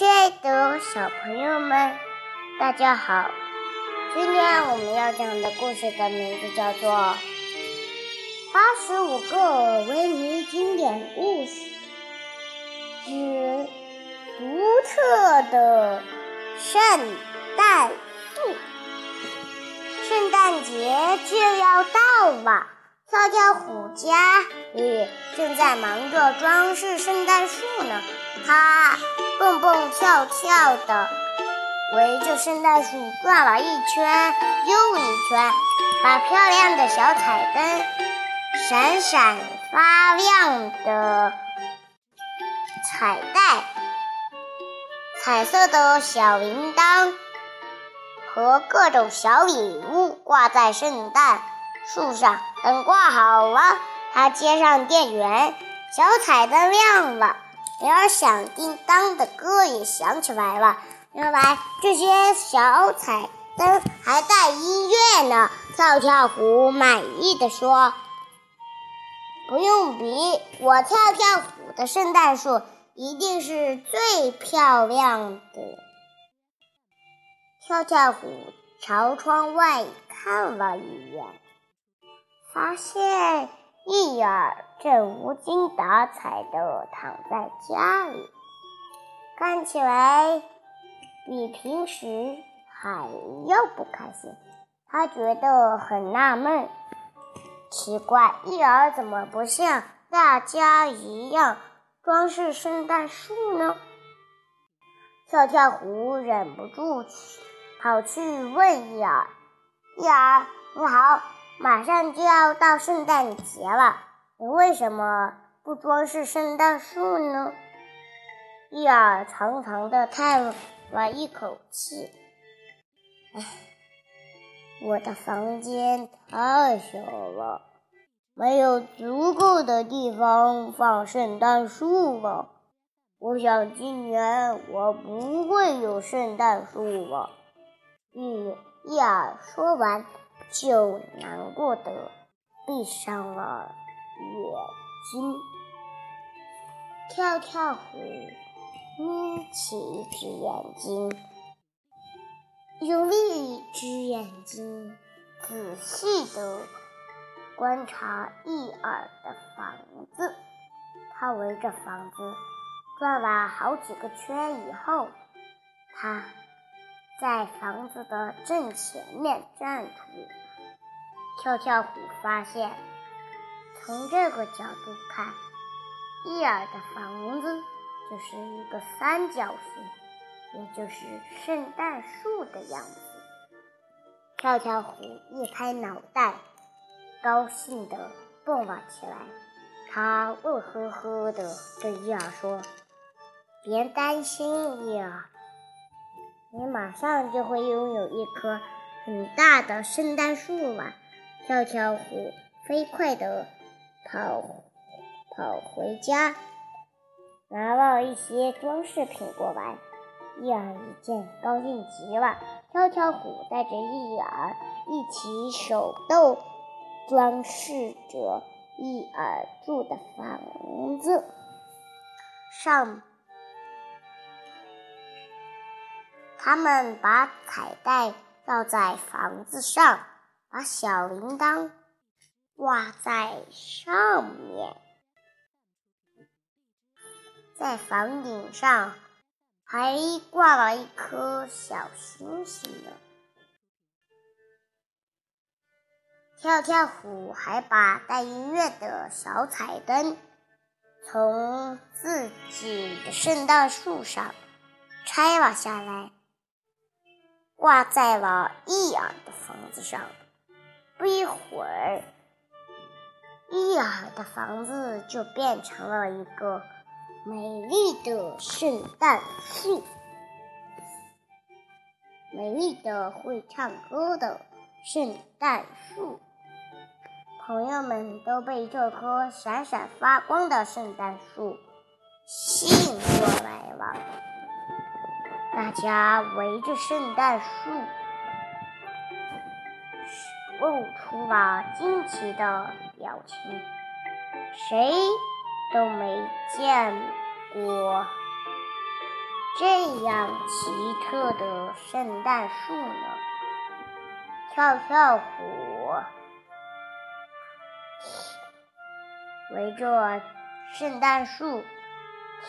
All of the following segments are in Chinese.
亲爱的小朋友们，大家好！今天我们要讲的故事的名字叫做《八十五个维尼经典故事之独特的圣诞树》。圣诞节就要到了，跳跳虎家里正在忙着装饰圣诞树呢。他。蹦蹦跳跳的围着圣诞树转了一圈又一圈，把漂亮的小彩灯、闪闪发亮的彩带、彩色的小铃铛和各种小礼物挂在圣诞树上。等挂好了，他接上电源，小彩灯亮了。铃儿响叮当的歌也响起来了。原来这些小彩灯还带音乐呢。跳跳虎满意的说：“不用比，我跳跳虎的圣诞树一定是最漂亮的。”跳跳虎朝窗外看了一眼，发现。伊尔正无精打采地躺在家里，看起来比平时还要不开心。他觉得很纳闷，奇怪，伊尔怎么不像大家一样装饰圣诞树呢？跳跳虎忍不住跑去问伊尔：“伊尔，你好。”马上就要到圣诞节了，你为什么不装饰圣诞树呢？伊尔长长的叹了一口气：“唉，我的房间太小了，没有足够的地方放圣诞树了。我想今年我不会有圣诞树了。”伊伊尔说完。就难过的闭上了眼睛。跳跳虎眯起一只眼睛，用另一只眼睛仔细的观察伊尔的房子。他围着房子转了好几个圈以后，他在房子的正前面站住。跳跳虎发现，从这个角度看，伊尔的房子就是一个三角形，也就是圣诞树的样子。跳跳虎一拍脑袋，高兴地蹦了起来。他乐呵呵地对伊尔说：“别担心，伊尔，你马上就会拥有一棵很大的圣诞树了。”跳跳虎飞快地跑跑回家，拿了一些装饰品过来。伊尔一见，高兴极了。跳跳虎带着伊尔一起手动装饰着伊尔住的房子上。他们把彩带绕在房子上。把小铃铛挂在上面，在房顶上还挂了一颗小星星呢。跳跳虎还把带音乐的小彩灯从自己的圣诞树上拆了下来，挂在了伊尔的房子上。不一会儿，伊尔的房子就变成了一个美丽的圣诞树，美丽的会唱歌的圣诞树。朋友们都被这棵闪闪发光的圣诞树吸引过来了，大家围着圣诞树。露出了惊奇的表情，谁都没见过这样奇特的圣诞树呢？跳跳虎。围着圣诞树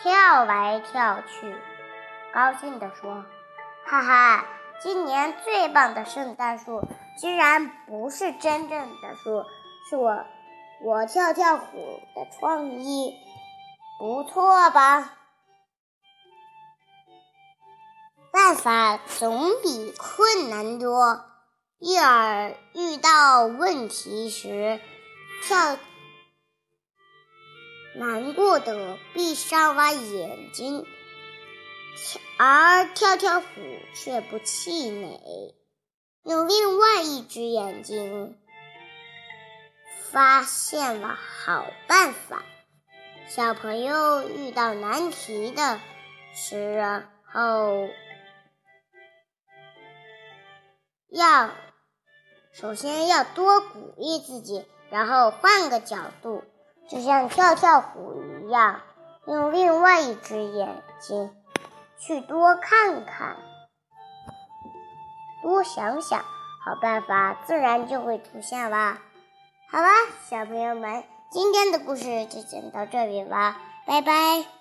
跳来跳去，高兴地说：“哈哈，今年最棒的圣诞树居然不是真正的树，是我我跳跳虎的创意，不错吧？”办法总比困难多。伊尔遇到问题时，跳难过的闭上了眼睛，而跳跳虎却不气馁，用另外一只眼睛发现了好办法。小朋友遇到难题的时候，要。首先要多鼓励自己，然后换个角度，就像跳跳虎一样，用另外一只眼睛去多看看，多想想，好办法自然就会出现啦。好了，小朋友们，今天的故事就讲到这里啦，拜拜。